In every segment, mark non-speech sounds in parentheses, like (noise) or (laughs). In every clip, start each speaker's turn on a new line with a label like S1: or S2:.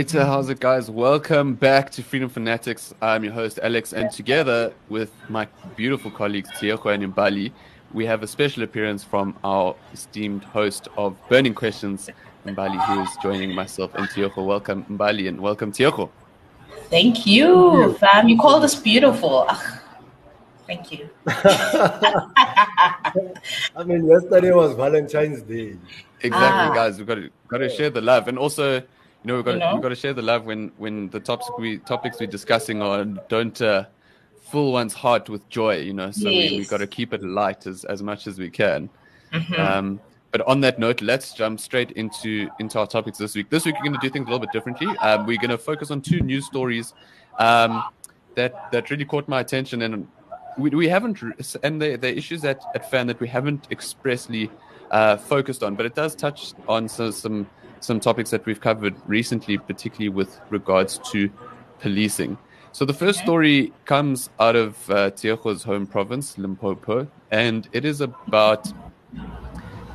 S1: Hey, to how's it, guys? Welcome back to Freedom Fanatics. I'm your host, Alex, and together with my beautiful colleagues, Tioko and Mbali, we have a special appearance from our esteemed host of Burning Questions, Mbali, who is joining myself and Tioko. Welcome, Mbali, and welcome, Tioko.
S2: Thank you, fam. You called us beautiful. Thank you. (laughs)
S3: I mean, yesterday was Valentine's Day.
S1: Exactly,
S2: Ah.
S1: guys. We've got to got to share the love, and also, you know, we've got
S2: You
S1: to,
S2: know?
S1: we've got to share the love when when the topics we topics we're discussing are don't uh, fill one's heart with joy. You know, so we we
S2: Yes.
S1: got to keep it light as as much as we can.
S2: Mhm.
S1: Um, but on that note, let's jump straight into into our topics this week. This week we're going to do things a little bit differently. Um, we're going to focus on two news stories um, that that really caught my attention, and we, we haven't and the the issues at at fan that we haven't expressly uh, focused on, but it does touch on some some some topics that we've covered recently, particularly with regards to policing. So the first story comes out of uh, home province, Limpopo, and it is about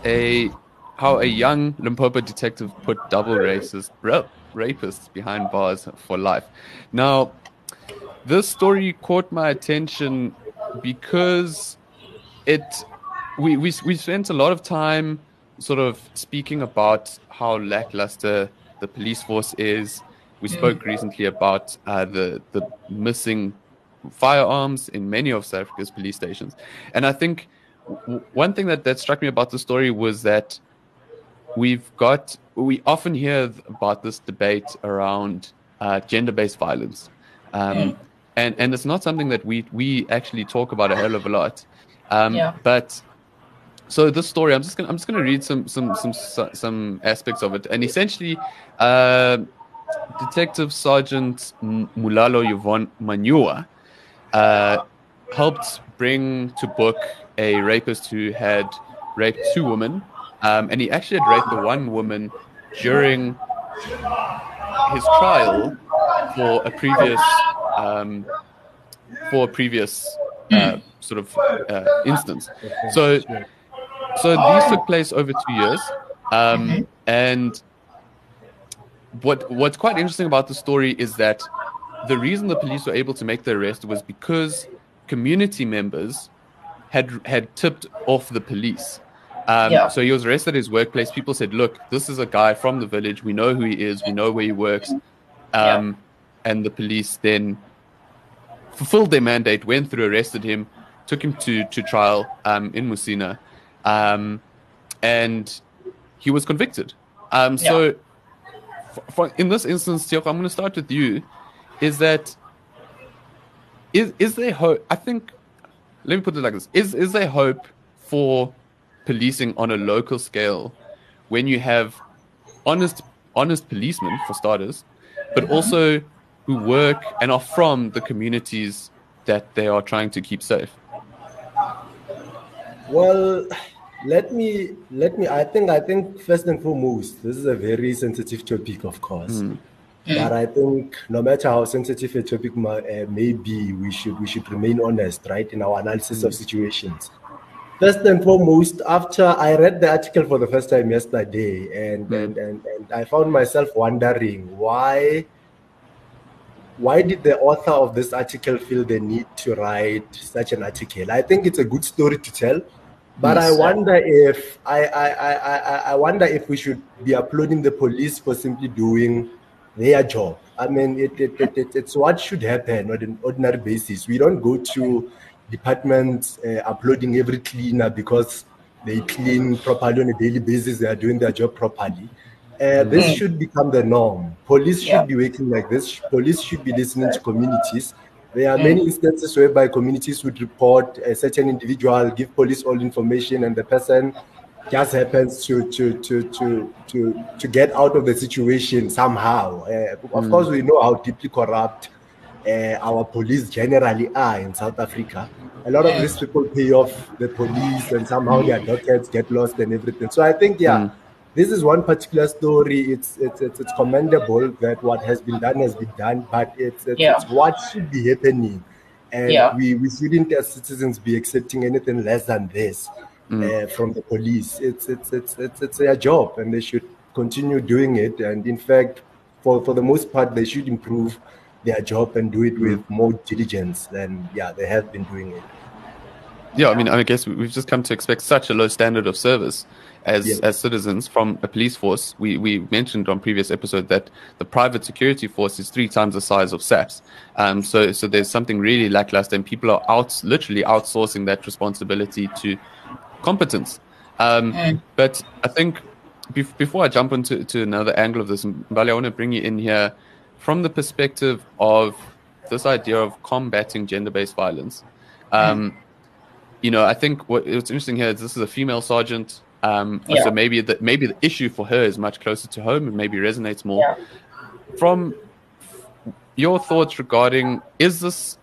S1: a how a young Limpopo detective put double racist ra- rapists behind bars for life. Now, this story caught my attention because it we we we spent a lot of time sort of speaking about how lackluster the police force is. We spoke recently about uh, the the missing firearms in many of South Africa's police stations, and I think w- one thing that that struck me about the story was that we've got we often hear about this debate around uh, gender-based violence, um,
S2: Mm.
S1: and and it's not something that we we actually talk about a hell of a lot. Um,
S2: Yeah.
S1: But so this story, I'm just gonna I'm just gonna read some some some some aspects of it, and essentially, uh, Detective Sergeant Mulalo Yvonne Manua uh, helped bring to book a rapist who had raped two women, um, and he actually had raped the one woman during his trial for a previous um, for a previous uh, sort of uh, instance. So, so these took place over two years, um, and what what's quite interesting about the story is that the reason the police were able to make the arrest was because community members had had tipped off the police. Um,
S2: Yeah.
S1: So he was arrested at his workplace. People said, "Look, this is a guy from the village. We know who he is. We know where he works." Um, And the police then fulfilled their mandate, went through, arrested him, took him to to trial um, in Musina, um, and he was convicted. Um, so, f- for, in this instance, Tioko, I'm going to start with you. Is that is is there hope? I think. Let me put it like this: Is is there hope for policing on a local scale when you have honest honest policemen for starters, but also who work and are from the communities that they are trying to keep safe?
S3: Well, let me let me. I think I think first and foremost, this is a very sensitive topic, of course. Hmm. But I think no matter how sensitive a topic ma- uh, may be, we should we should remain honest, right, in our analysis of hmm. situations. First and foremost, after I read the article for the first time yesterday, and hmm. and, and, and I found myself wondering why why did the author of this article feel the need to write such an article? I think it's a good story to tell, but I wonder if I, I, I, I, I wonder if we should be applauding the police for simply doing their job. I mean, it, it, it, it, it's what should happen on an ordinary basis. We don't go to departments uh, applauding every cleaner because they clean properly on a daily basis. They are doing their job properly. Uh, this
S2: Mm.
S3: should become the norm. Police should
S2: Yeah.
S3: be working like this. Police should be listening to communities. There are
S2: Mm.
S3: many instances whereby communities would report a certain individual, give police all information, and the person just happens to to to to to, to get out of the situation somehow. Uh, of course, we know how deeply corrupt uh, our police generally are in South Africa. A lot of these people pay off the police, and somehow their dockets get lost and everything. So I think, yeah,
S1: Mm.
S3: This is one particular story. It's, it's it's it's commendable that what has been done has been done, but it's it's,
S2: Yeah.
S3: it's what should be happening, and
S2: Yeah.
S3: we we shouldn't as citizens be accepting anything less than this uh, from the police. It's it's it's it's it's their job, and they should continue doing it. And in fact, for for the most part, they should improve their job and do it with more diligence than yeah they have been doing it.
S1: Yeah, I mean, I guess we've just come to expect such a low standard of service as as citizens from a police force. We we mentioned on previous episode that the private security force is three times the size of SAPS. Um, so so there's something really lackluster, and people are out literally outsourcing that responsibility to competence. Um, mm. But I think before I jump into to another angle of this, Mbali, I want to bring you in here from the perspective of this idea of combating gender-based violence. Um, mm. You know, I think what, what's interesting here is this is a female sergeant. Um, yeah. So maybe the maybe the issue for her is much closer to home and maybe resonates more. Yeah. From your thoughts regarding is this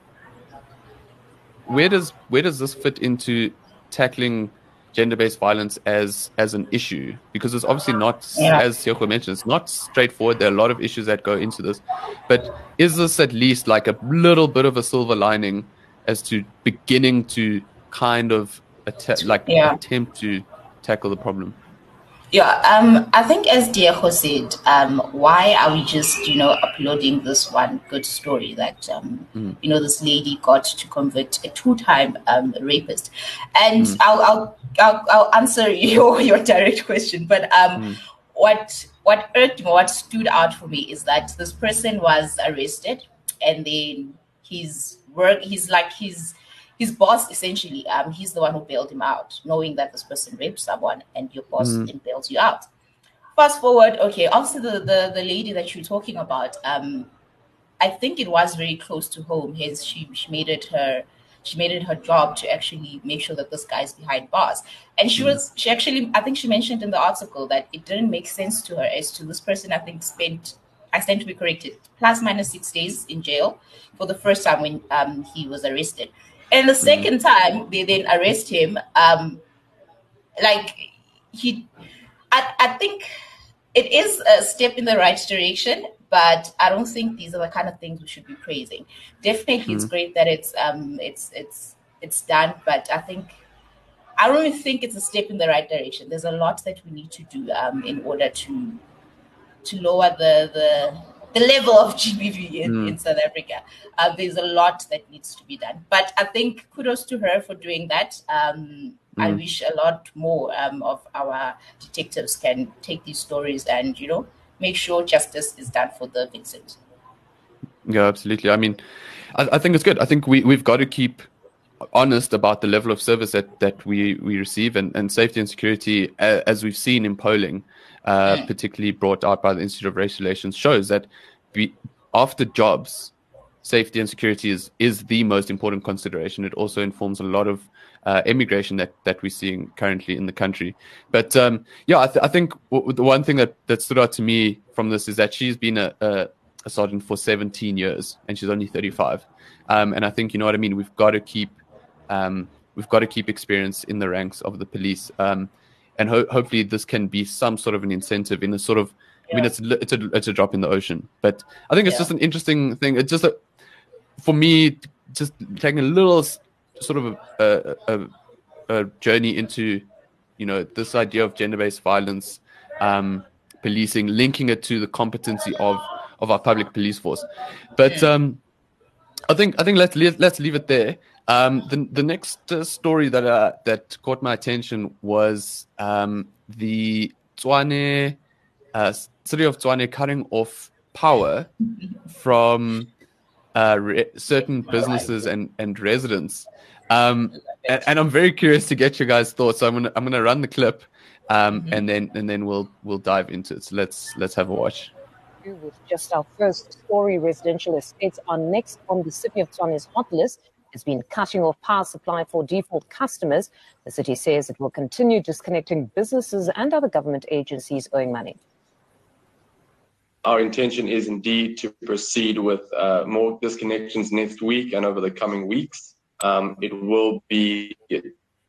S1: where does where does this fit into tackling gender-based violence as as an issue because it's obviously not yeah. as Sioko mentioned it's not straightforward there are a lot of issues that go into this but is this at least like a little bit of a silver lining as to beginning to kind of att- like yeah. attempt to tackle the problem
S2: yeah, um, I think as Diego said, um, why are we just, you know, uploading this one good story that, um, mm. you know, this lady got to convict a two-time um, rapist? And mm. I'll, I'll, I'll, I'll, answer (laughs) your, your direct question, but um, mm. what what irked me, what stood out for me is that this person was arrested, and then his work, he's like his his boss essentially, um, he's the one who bailed him out, knowing that this person raped someone, and your boss mm. then bails you out. Fast forward, okay, obviously the, the the lady that you're talking about, um, I think it was very close to home. His she she made it her she made it her job to actually make sure that this guy's behind bars. And she mm. was she actually I think she mentioned in the article that it didn't make sense to her as to this person I think spent I stand to be corrected plus minus six days in jail for the first time when um, he was arrested. And the second time they then arrest him, um, like he, I, I think it is a step in the right direction, but I don't think these are the kind of things we should be praising. Definitely, mm-hmm. it's great that it's um it's it's it's done, but I think I don't even think it's a step in the right direction. There's a lot that we need to do um in order to to lower the the the level of GBV in, mm. in South Africa. Uh, there's a lot that needs to be done. But I think kudos to her for doing that. Um, mm. I hmm. wish a lot more um, of our detectives can take these stories and, you know, make sure justice is done for the victims.
S1: Yeah, absolutely. I mean, I, I think it's good. I think we, we've got to keep honest about the level of service that, that we, we receive and, and safety and security, as we've seen in polling uh, particularly brought out by the Institute of Race Relations, shows that we, after jobs, safety and security is is the most important consideration. It also informs a lot of uh, immigration that that we're seeing currently in the country. But um, yeah, I, th- I think w- the one thing that that stood out to me from this is that she's been a, a, a sergeant for 17 years and she's only 35. Um, and I think you know what I mean. We've got to keep um, we've got to keep experience in the ranks of the police. Um, and ho- hopefully this can be some sort of an incentive in a sort of yeah. I mean, it's it's a it's a drop in the ocean, but I think it's yeah. just an interesting thing. It's just a, for me, just taking a little sort of a, a, a journey into, you know, this idea of gender-based violence, um, policing, linking it to the competency of of our public police force. But um, I think I think let's let's leave it there. Um, the the next uh, story that uh, that caught my attention was um, the Tshwane, uh, city of Tshwane cutting off power from uh, re- certain businesses and, and residents. Um, and, and, I'm very curious to get your guys' thoughts. So I'm gonna I'm gonna run the clip, um, mm-hmm. and then and then we'll we'll dive into it. So let's let's have a watch.
S4: With just our first story, residential estates are next on the city of Tshwane's hot list has been cutting off power supply for default customers. The city says it will continue disconnecting businesses and other government agencies owing money.
S5: Our intention is indeed to proceed with uh, more disconnections next week and over the coming weeks. Um, it will be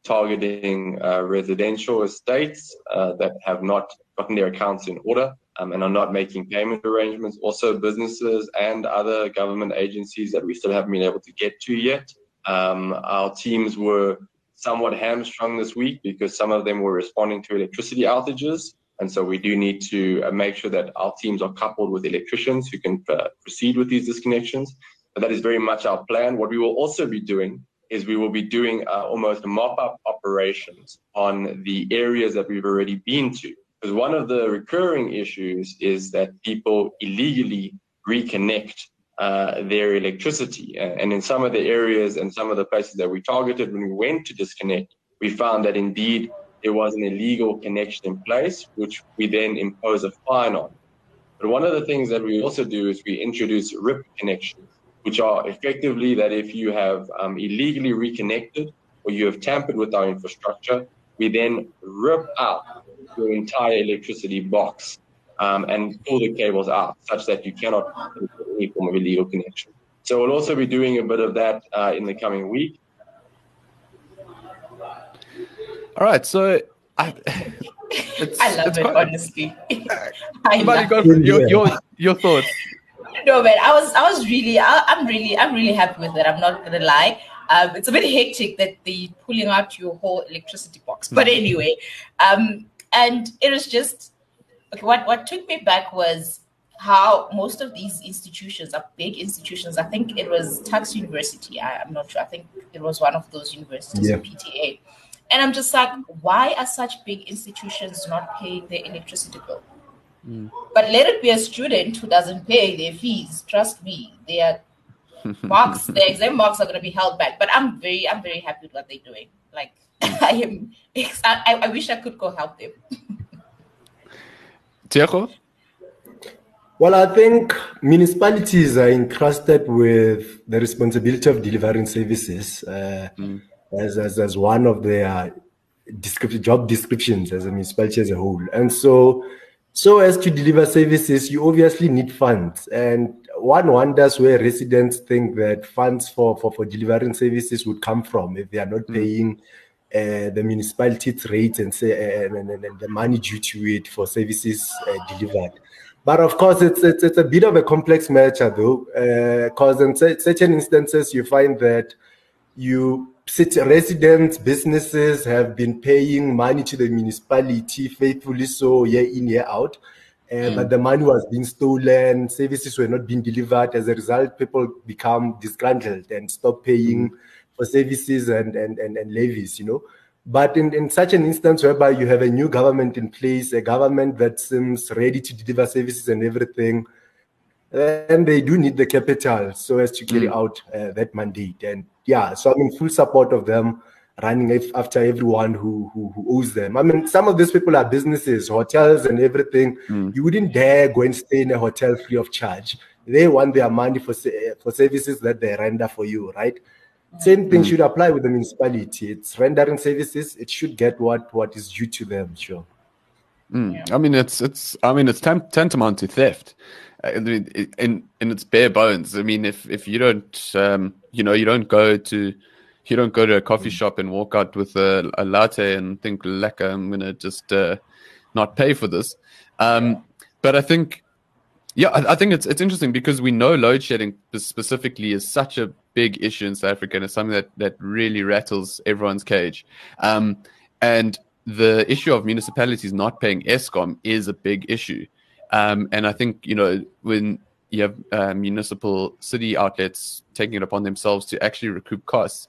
S5: targeting uh, residential estates uh, that have not gotten their accounts in order um, and are not making payment arrangements. Also, businesses and other government agencies that we still haven't been able to get to yet. Um, our teams were somewhat hamstrung this week because some of them were responding to electricity outages And so we do need to uh, make sure that our teams are coupled with electricians who can uh, proceed with these disconnections. But that is very much our plan. What we will also be doing is we will be doing uh, almost mop-up operations on the areas that we've already been to. Because one of the recurring issues is that people illegally reconnect uh, their electricity. And in some of the areas and some of the places that we targeted when we went to disconnect, we found that indeed there was an illegal connection in place, which we then impose a fine on. But one of the things that we also do is we introduce RIP connections, which are effectively that if you have um, illegally reconnected or you have tampered with our infrastructure, we then rip out your entire electricity box um, and pull the cables out such that you cannot any form of illegal connection. So we'll also be doing a bit of that uh, in the coming week.
S1: All right, so I, (laughs)
S2: I love it, quite, honestly. (laughs) I
S1: love go for your, your your thoughts. (laughs)
S2: No, man, I was I was really I, am really I'm really happy with it. I'm not gonna lie. Um, it's a bit hectic that they pulling out your whole electricity box, but mm. anyway, um, and it was just okay. What what took me back was how most of these institutions are big institutions. I think it was Tuks University. I, am not sure. I think it was one of those universities yeah. PTA. And I'm just like, why are such big institutions not paying their electricity bill? Mm. But let it be a student who doesn't pay their fees. Trust me, their marks, (laughs) their exam marks are going to be held back. But I'm very, I'm very happy with what they're doing. Like, (laughs) I am, I, I wish I could go help them. (laughs)
S1: Tiago?
S3: Well, I think municipalities are entrusted with the responsibility of delivering services uh, mm. as, as, as one of their job descriptions as a municipality as a whole. And so, so as to deliver services, you obviously need funds. And one wonders where residents think that funds for, for, for delivering services would come from if they are not mm. paying the municipality's rates and, say, and, and, and, the money due to it for services uh, delivered. But of course, it's, it's, it's a bit of a complex matter, though, because uh, in certain instances, you find that you residents, businesses have been paying money to the municipality faithfully, so year in, year out. Uh, mm. But the money was being stolen, services were not being delivered. As a result, people become disgruntled and stop paying mm. For services and, and, and, and levies, you know. But in, in such an instance whereby you have a new government in place, a government that seems ready to deliver services and everything, and they do need the capital so as to carry mm. out uh, that mandate. And yeah, so I'm in full support of them running after everyone who, who, who owes them. I mean, some of these people are businesses, hotels, and everything. Mm. You wouldn't dare go and stay in a hotel free of charge. They want their money for for services that they render for you, right? Same thing mm. should apply with the municipality. It's rendering services. It should get what what is due to them. Sure.
S1: Mm. Yeah. I mean, it's it's. I mean, it's tantamount to theft. I mean, in in its bare bones. I mean, if if you don't, um, you know, you don't go to, you don't go to a coffee mm. shop and walk out with a, a latte and think, "Lekker, I'm gonna just uh, not pay for this." Um, yeah. But I think, yeah, I, I think it's it's interesting because we know load shedding specifically is such a big issue in South Africa and it's something that, that really rattles everyone's cage. Um, and the issue of municipalities not paying Eskom is a big issue. Um, and I think, you know, when you have uh, municipal city outlets taking it upon themselves to actually recoup costs,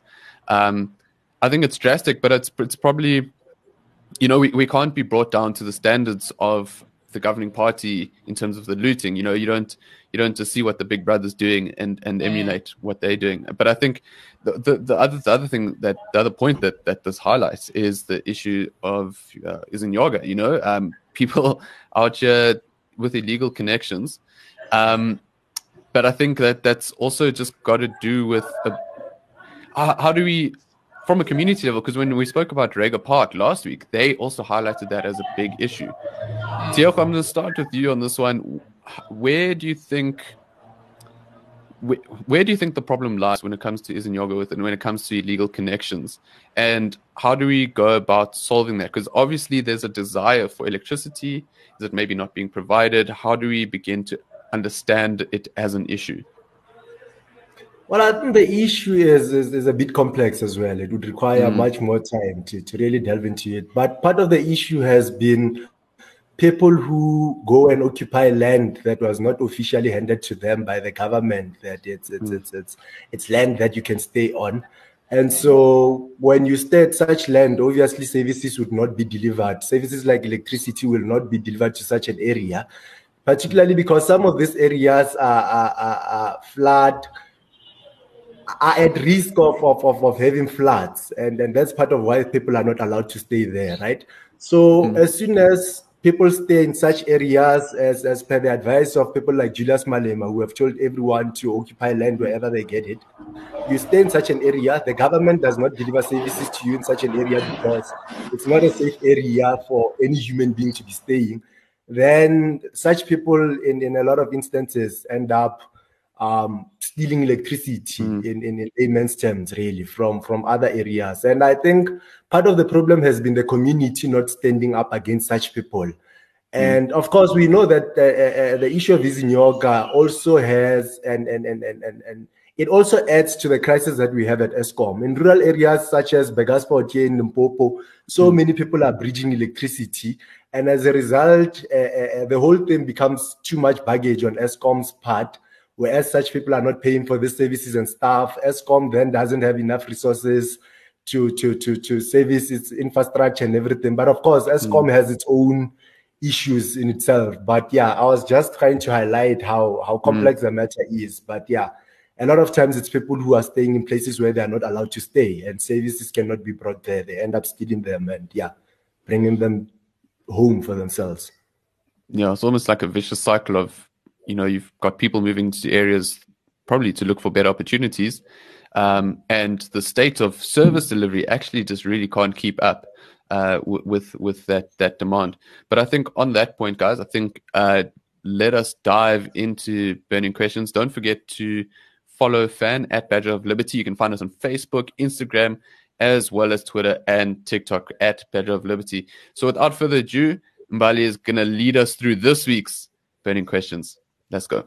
S1: um, I think it's drastic, but it's, it's probably, you know, we, we can't be brought down to the standards of the governing party in terms of the looting. You know, you don't you don't just see what the big brother's doing and and emulate what they're doing. But I think the, the, the other the other thing that the other point that that this highlights is the issue of uh, yoga. You know, um, people (laughs) out here with illegal connections. Um, but I think that that's also just got to do with a, uh, how do we from a community level, because when we spoke about Reiger Park last week, they also highlighted that as a big issue. Tiago, I'm going to start with you on this one. Where do you think where, where do you think the problem lies when it comes to Izinyoka with and when it comes to illegal connections? And how do we go about solving that? Because obviously there's a desire for electricity. Is it maybe not being provided? How do we begin to understand it as an issue?
S3: Well, I think the issue is, is, is a bit complex as well. It would require mm. much more time to, to really delve into it. But part of the issue has been people who go and occupy land that was not officially handed to them by the government that it's it's mm. it's, it's it's land that you can stay on and so when you stay at such land obviously services would not be delivered services like electricity will not be delivered to such an area particularly because some of these areas are, are, are, are flood are at risk of, of, of, of having floods and, and that's part of why people are not allowed to stay there right so mm. as soon as people stay in such areas as, as per the advice of people like Julius Malema, who have told everyone to occupy land wherever they get it. You stay in such an area, the government does not deliver services to you in such an area because it's not a safe area for any human being to be staying. Then such people, in, in a lot of instances, end up um, stealing electricity mm. in, in, in layman's terms, really, from, from other areas. And I think part of the problem has been the community not standing up against such people. Mm. And of course, we know that the, uh, uh, the issue of Izinyoka also has, and, and, and, and, and, and it also adds to the crisis that we have at Eskom. In rural areas such as Begaspa here in Limpopo, so mm. many people are bridging electricity. And as a result, uh, uh, the whole thing becomes too much baggage on Eskom's part whereas such people are not paying for these services and stuff. Eskom then doesn't have enough resources to to to to service its infrastructure and everything. But of course, Eskom mm. has its own issues in itself. But yeah, I was just trying to highlight how how complex mm. the matter is. But yeah, a lot of times it's people who are staying in places where they are not allowed to stay, and services cannot be brought there. They end up stealing them and yeah, bringing them home for themselves.
S1: Yeah, it's almost like a vicious cycle of you know you've got people moving to areas probably to look for better opportunities. Um, and the state of service delivery actually just really can't keep up uh, w- with with that that demand. But i think on that point guys i think uh, let us dive into burning questions. Don't forget to follow fan at badger of liberty. You can find us on facebook instagram as well as twitter and tiktok at badger of liberty. So without further ado mbali is going to lead us through this week's burning questions Let's go.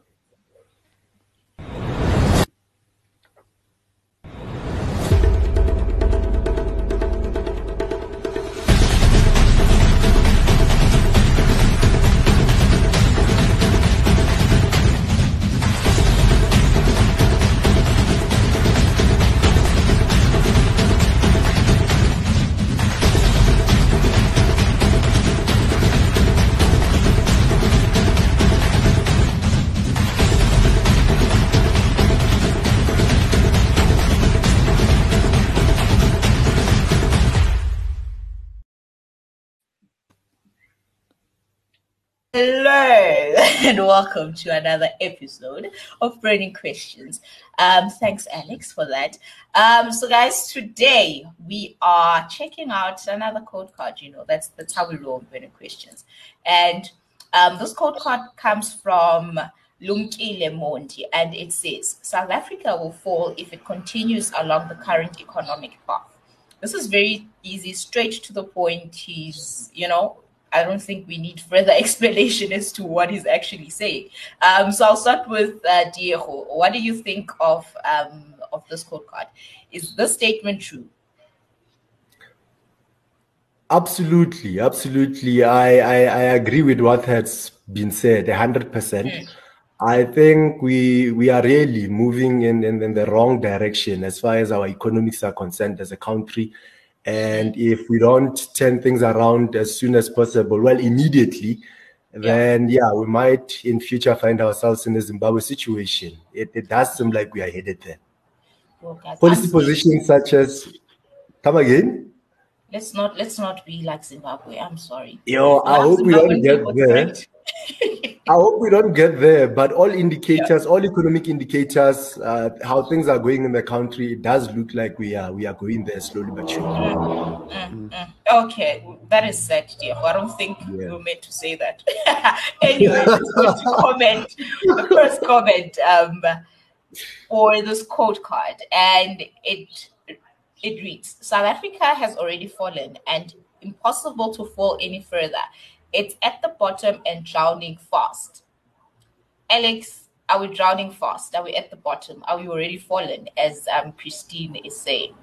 S2: And welcome to another episode of Burning Questions. Um, thanks, Alex, for that. Um, so, guys, today we are checking out another quote card. You know, that's that's how we roll Burning Questions, and um, this quote card comes from Lumkile Mondi, and it says South Africa will fall if it continues along the current economic path. This is very easy, straight to the point. He's, you know, I don't think we need further (laughs) explanation as to what he's actually saying. Um, so I'll start with uh, Diego. What do you think of um, of this quote card? Is this statement true?
S3: Absolutely, absolutely. I, I, I agree with what has been said, hundred percent. Hmm. I think we we are really moving in, in, in the wrong direction as far as our economics are concerned as a country. And if we don't turn things around as soon as possible, well, immediately, then yeah, we might in future find ourselves in a Zimbabwe situation. It, it does seem like we are headed there. Policy positions such as, come again?
S2: Let's not let's not be like Zimbabwe. I'm sorry.
S3: Yo, I hope we don't get there. I hope we don't get there, but all indicators, yeah. all economic indicators, uh, how things are going in the country, it does look like we are we are going there slowly but surely. Mm,
S2: mm, mm. Okay, that is sad, dear. I don't think yeah. you were meant to say that. (laughs) anyway, let's to comment. The first comment um, for this quote card, and it it reads: South Africa has already fallen, and impossible to fall any further. It's at the bottom and drowning fast. Alex, are we drowning fast? Are we at the bottom? Are we already fallen, as um, Christine is saying?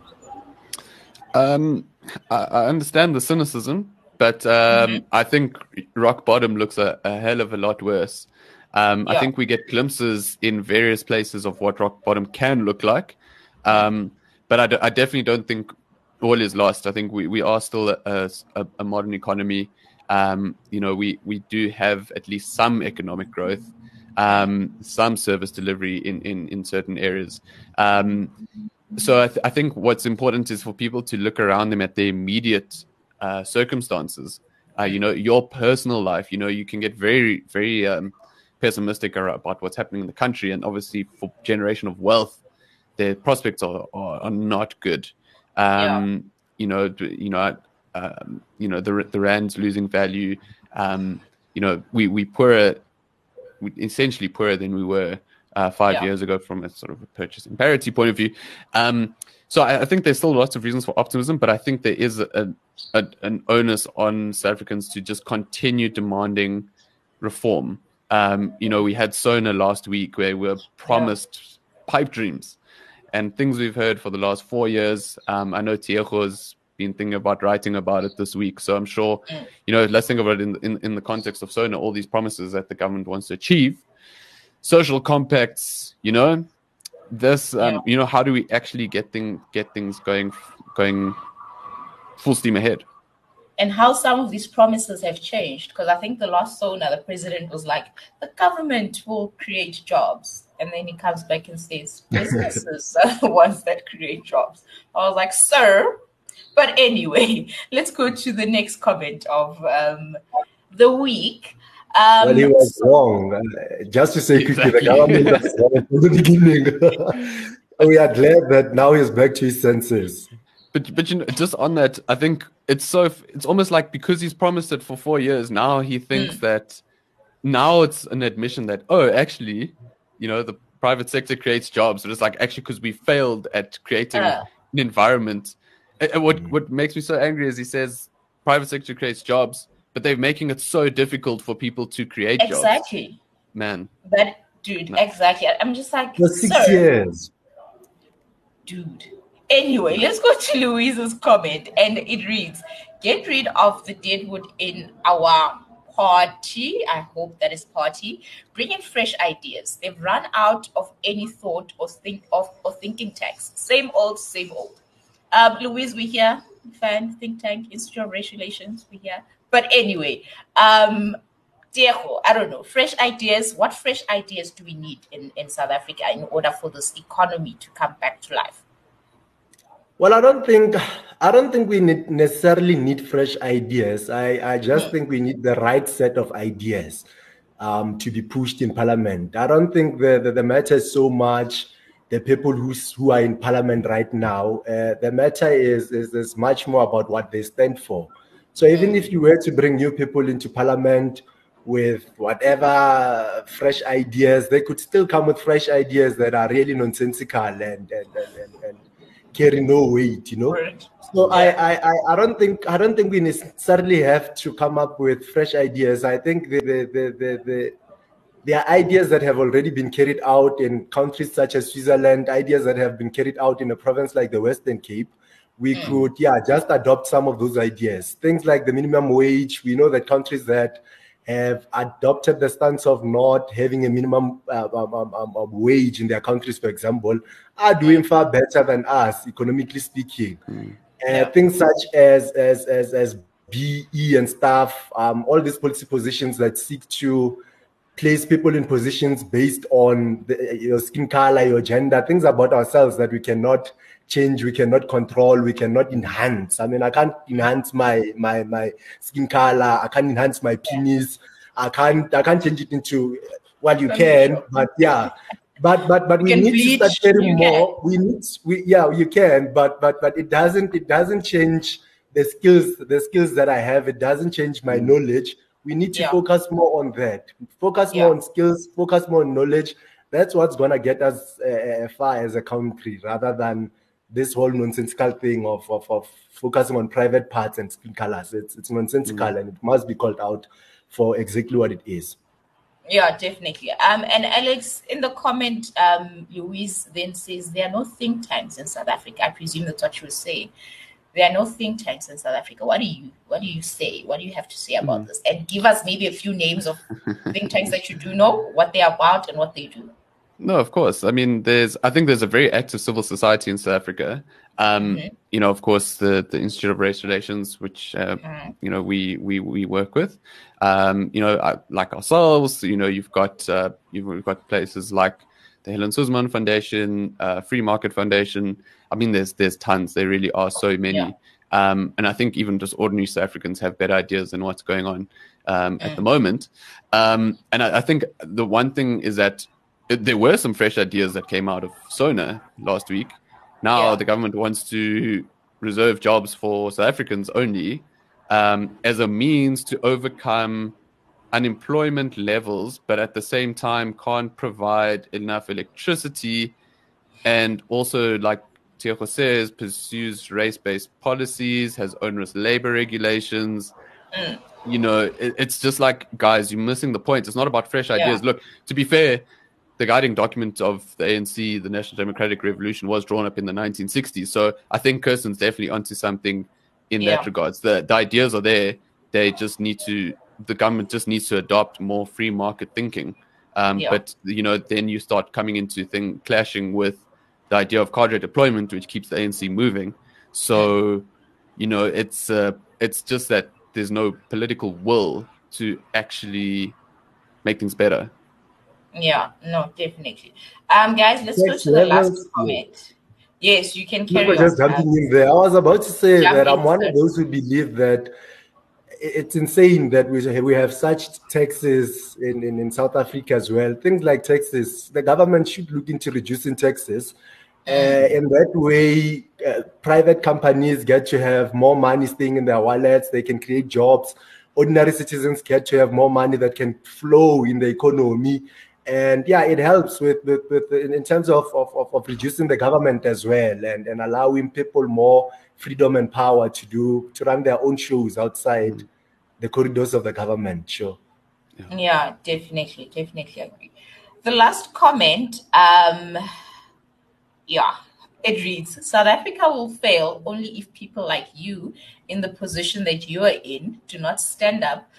S1: Um, I, I understand the cynicism, but um, mm-hmm. I think rock bottom looks a, a hell of a lot worse. Um, yeah. I think we get glimpses in various places of what rock bottom can look like. Um, but I, d- I definitely don't think all is lost. I think we, we are still a, a, a modern economy. Um, you know, we, we do have at least some economic growth, um, some service delivery in, in, in certain areas. Um, so I, th- I, think what's important is for people to look around them at their immediate uh, circumstances. Uh, you know, your personal life. You know, you can get very, very um, pessimistic about what's happening in the country, and obviously for generation of wealth, the prospects are, are, are not good. Um, yeah. You know, you know, um, you know the the rand's losing value. Um, you know, we we poorer, we essentially poorer than we were uh, five yeah. years ago from a sort of a purchasing parity point of view. Um, so I, I, think there's still lots of reasons for optimism, but I think there is a, a, an onus on South Africans to just continue demanding reform. Um, you know, we had SONA last week where we were promised yeah. pipe dreams and things we've heard for the last four years. Um, I know Tiego's been thinking about writing about it this week. So I'm sure, you know, let's think about it in, in, in the context of SONA, all these promises that the government wants to achieve. Social compacts, you know, this, um, you know, how do we actually get thing, get things going, going full steam ahead?
S2: and how some of these promises have changed. Because I think the last SONA, the president was like, the government will create jobs. And then he comes back and says, (laughs) businesses (laughs) are the ones that create jobs. I was like, sir. But anyway, (laughs) let's go to the next comment of um, the week. Um,
S3: well, he was so- wrong. Uh, just to say quickly, exactly. the government was (laughs) wrong from the beginning. (laughs) we are glad that now he's back to his senses.
S1: But but you know, just on that, I think it's so it's almost like because he's promised it for four years now, he thinks mm. that now it's an admission that oh, actually, you know, the private sector creates jobs. But it's like actually because we failed at creating uh. an environment. And what mm. what makes me so angry is he says private sector creates jobs, but they're making it so difficult for people to create
S2: exactly.
S1: jobs. Exactly. Man.
S2: But dude, no. exactly. I'm just like
S3: for six sir, years.
S2: Dude Anyway, let's go to Louise's comment, and it reads Get rid of the deadwood in our party. I hope that is party. Bring in fresh ideas. They've run out of any thought or think of or thinking text. Same old, same old. Um, Louise, we here. Fan think tank, Institute of Race Relations, we here. But anyway, um, Diego, I don't know, fresh ideas. What fresh ideas do we need in, in South Africa in order for this economy to come back to life?
S3: Well, I don't think I don't think we need necessarily need fresh ideas. I, I just think we need the right set of ideas um, to be pushed in Parliament. I don't think the, the, the matter is so much the people who who are in Parliament right now. Uh, the matter is, is is much more about what they stand for. So even if you were to bring new people into Parliament with whatever fresh ideas, they could still come with fresh ideas that are really nonsensical and and, and, and, and carry no weight, you know. Right. So. I, I, I don't think I don't think we necessarily have to come up with fresh ideas. I think the the the the, the there are ideas that have already been carried out in countries such as Switzerland, ideas that have been carried out in a province like the Western Cape. We mm. could, yeah, just adopt some of those ideas. Things like the minimum wage. We know that countries that have adopted the stance of not having a minimum uh, um, um, um, um, wage in their countries, for example, are doing far better than us, economically speaking. Mm. Uh, yeah. Things such as as as as BEE and stuff, um, all these policy positions that seek to place people in positions based on the, your skin color, your gender, things about ourselves that we cannot change, we cannot control, we cannot enhance. I mean, I can't enhance my my my skin color, I can't enhance my penis, I can't I can't change it into well you can, but yeah. But but but we need bleach, to start getting more. Can. We need we yeah you can, but but but it doesn't it doesn't change the skills the skills that I have. It doesn't change my mm. knowledge. We need to yeah. focus more on that. Focus yeah. more on skills. Focus more on knowledge. That's what's gonna get us uh, far as a country, rather than this whole nonsensical thing of, of, of focusing on private parts and skin colors. It's, it's nonsensical mm-hmm. and it must be called out for exactly what it is.
S2: Yeah, definitely. Um, and Alex, in the comment, um, Louise then says there are no think tanks in South Africa. I presume that's what you were saying. There are no think tanks in South Africa. What do you what do you say? What do you have to say about mm. this? And give us maybe a few names of (laughs) think tanks that you do know, what they're about and what they do.
S1: No, of course. I mean, there's I think there's a very active civil society in South Africa. Um, mm-hmm. You know, of course, the the Institute of Race Relations, which uh, mm-hmm. you know we we we work with. Um, you know, like ourselves. You know, you've got uh, you've got places like the Helen Suzman Foundation, uh, Free Market Foundation. I mean, there's there's tons. There really are so many. Yeah. Um, and I think even just ordinary South Africans have better ideas than what's going on um, mm. at the moment. Um, and I, I, think the one thing is that it, there were some fresh ideas that came out of SONA last week. Now yeah. the government wants to reserve jobs for South Africans only um, as a means to overcome unemployment levels, but at the same time can't provide enough electricity and also like Tiejo says, pursues race-based policies, has onerous labor regulations. Mm. You know, it, it's just like, guys, you're missing the point. It's not about fresh ideas. Yeah. Look, to be fair, the guiding document of the ANC, the National Democratic Revolution, was drawn up in the 1960s. So I think Kirsten's definitely onto something in yeah. that regards. The the ideas are there. They just need to. The government just needs to adopt more free market thinking. Um, yeah. But you know, then you start coming into thing clashing with the idea of cadre deployment, which keeps the ANC moving. So, you know, it's uh, it's just that there's no political will to actually make things better.
S2: Yeah, no, definitely. Um, guys, let's yes, go to the last comment. Yes, you can carry.
S3: just jumping in there. I was about to say that I'm one of those who believe that it's insane that we we have such taxes in, in, in South Africa as well. Things like taxes, the government should look into reducing taxes. Uh, in that way, uh, private companies get to have more money staying in their wallets. They can create jobs. Ordinary citizens get to have more money that can flow in the economy and yeah, it helps with, with, with in terms of, of, of, reducing the government as well and, and allowing people more freedom and power to do to run their own shows outside mm. The corridors of the government. Sure.
S2: Yeah. yeah, definitely, definitely agree. The last comment, um, yeah, it reads South Africa will fail only if people like you, in the position that you are in, do not stand up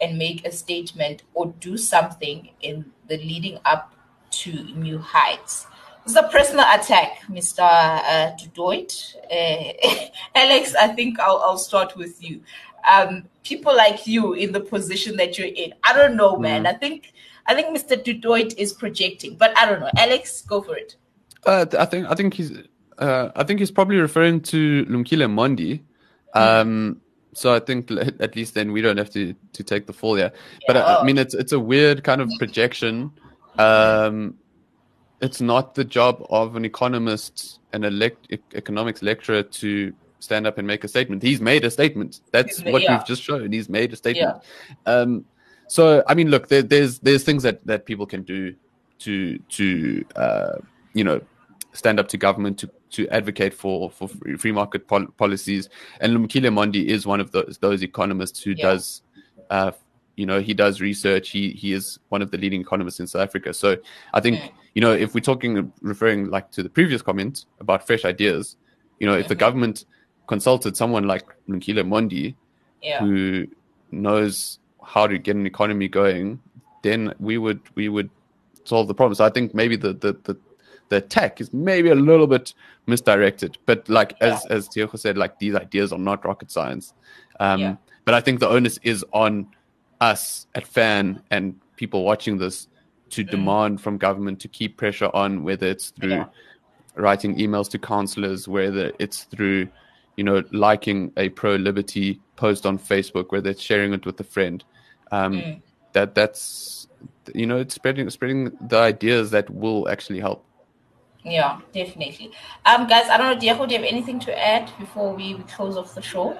S2: and make a statement or do something in the leading up to new heights. It's a personal attack, Mr. Uh, Du Toit. Uh, (laughs) Alex, I think I'll, I'll start with you. Um, people like you in the position that you're in. I don't know, man. Mm. I think I think Mr. Du Toit is projecting, but I don't know. Alex, go for it.
S1: Uh, I think I think he's uh, I think he's probably referring to Lumkile Mondi. Hmm. Um, so I think (laughs) at least then we don't have to to take the fall there. Yeah. But I, I, mean, it's it's a weird kind of projection. Um, it's not the job of an economist an elect, economics lecturer to stand up and make a statement. He's made a statement. That's what yeah. we've just shown. He's made a statement. Yeah. Um, so I mean, look, there, there's there's things that that people can do to to uh, you know stand up to government to to advocate for for free market pol- policies. And Lumkile Mondi is one of those those economists who yeah. does, uh, you know, he does research. He he is one of the leading economists in South Africa. So I think mm. you know if we're talking referring like to the previous comment about fresh ideas, you know, if mm-hmm. the government consulted someone like Lumkile Mondi, yeah. who knows how to get an economy going, then we would we would solve the problem. So I think maybe the the, the the attack is maybe a little bit misdirected. But like yeah. as as Tiejo said, like these ideas are not rocket science. Um, yeah. But I think the onus is on us at Fan and people watching this to mm. demand from government to keep pressure on, whether it's through yeah. writing emails to councillors, whether it's through you know liking a pro liberty post on Facebook, whether it's sharing it with a friend. Um, mm. That that's you know it's spreading spreading the ideas that will actually help.
S2: Yeah, definitely. Um, guys, I don't know, Diego, do you have anything to add before we, we close off the show?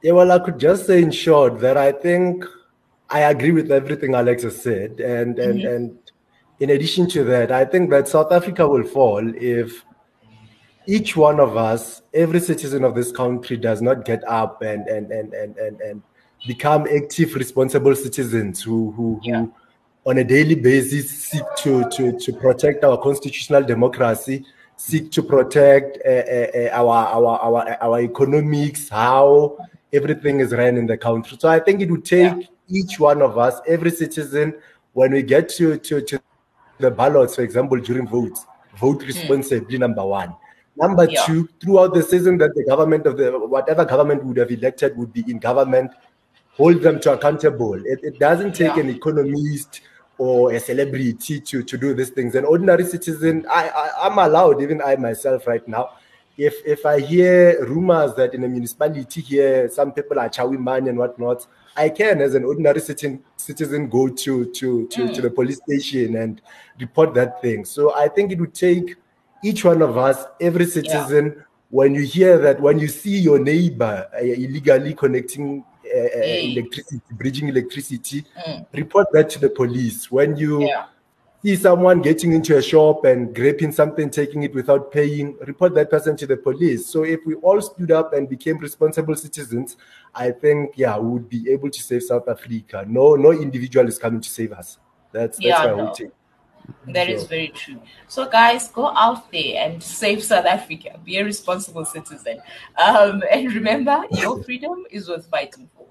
S3: Yeah, well, I could just say in short that I think I agree with everything Alex has said, and and mm-hmm. and in addition to that, I think that South Africa will fall if each one of us, every citizen of this country, does not get up and and and and and, and become active, responsible citizens who who, yeah. who on a daily basis seek to, to, to protect our constitutional democracy seek to protect uh, uh, our, our our our economics, how everything is ran in the country. So I think it would take yeah. each one of us, every citizen, when we get to to, to the ballots, for example, during votes, vote hmm. responsibly. Mm. Number one. Number yeah. two, throughout the season that the government of the whatever government would have elected would be in government, hold them to accountable. It, it doesn't take yeah. an economist or a celebrity to, to do these things. An ordinary citizen, I, I I'm allowed, even I myself right now, if if I hear rumors that in a municipality here some people are chowing money and whatnot, I can, as an ordinary citizen, citizen go to to to, mm. to the police station and report that thing. So I think it would take each one of us, every citizen, yeah. when you hear that, when you see your neighbor uh, illegally connecting uh, uh mm. electricity, bridging electricity, mm. report that to the police. When you yeah. see someone getting into a shop and grabbing something, taking it without paying, report that person to the police. So if we all stood up and became responsible citizens, I think yeah, we would be able to save South Africa. No, no individual is coming to save us. That's that's yeah, my no. whole thing.
S2: That is very true. So, guys, go out there and save South Africa. Be a responsible citizen. Um, and remember, your (laughs) freedom is worth fighting for.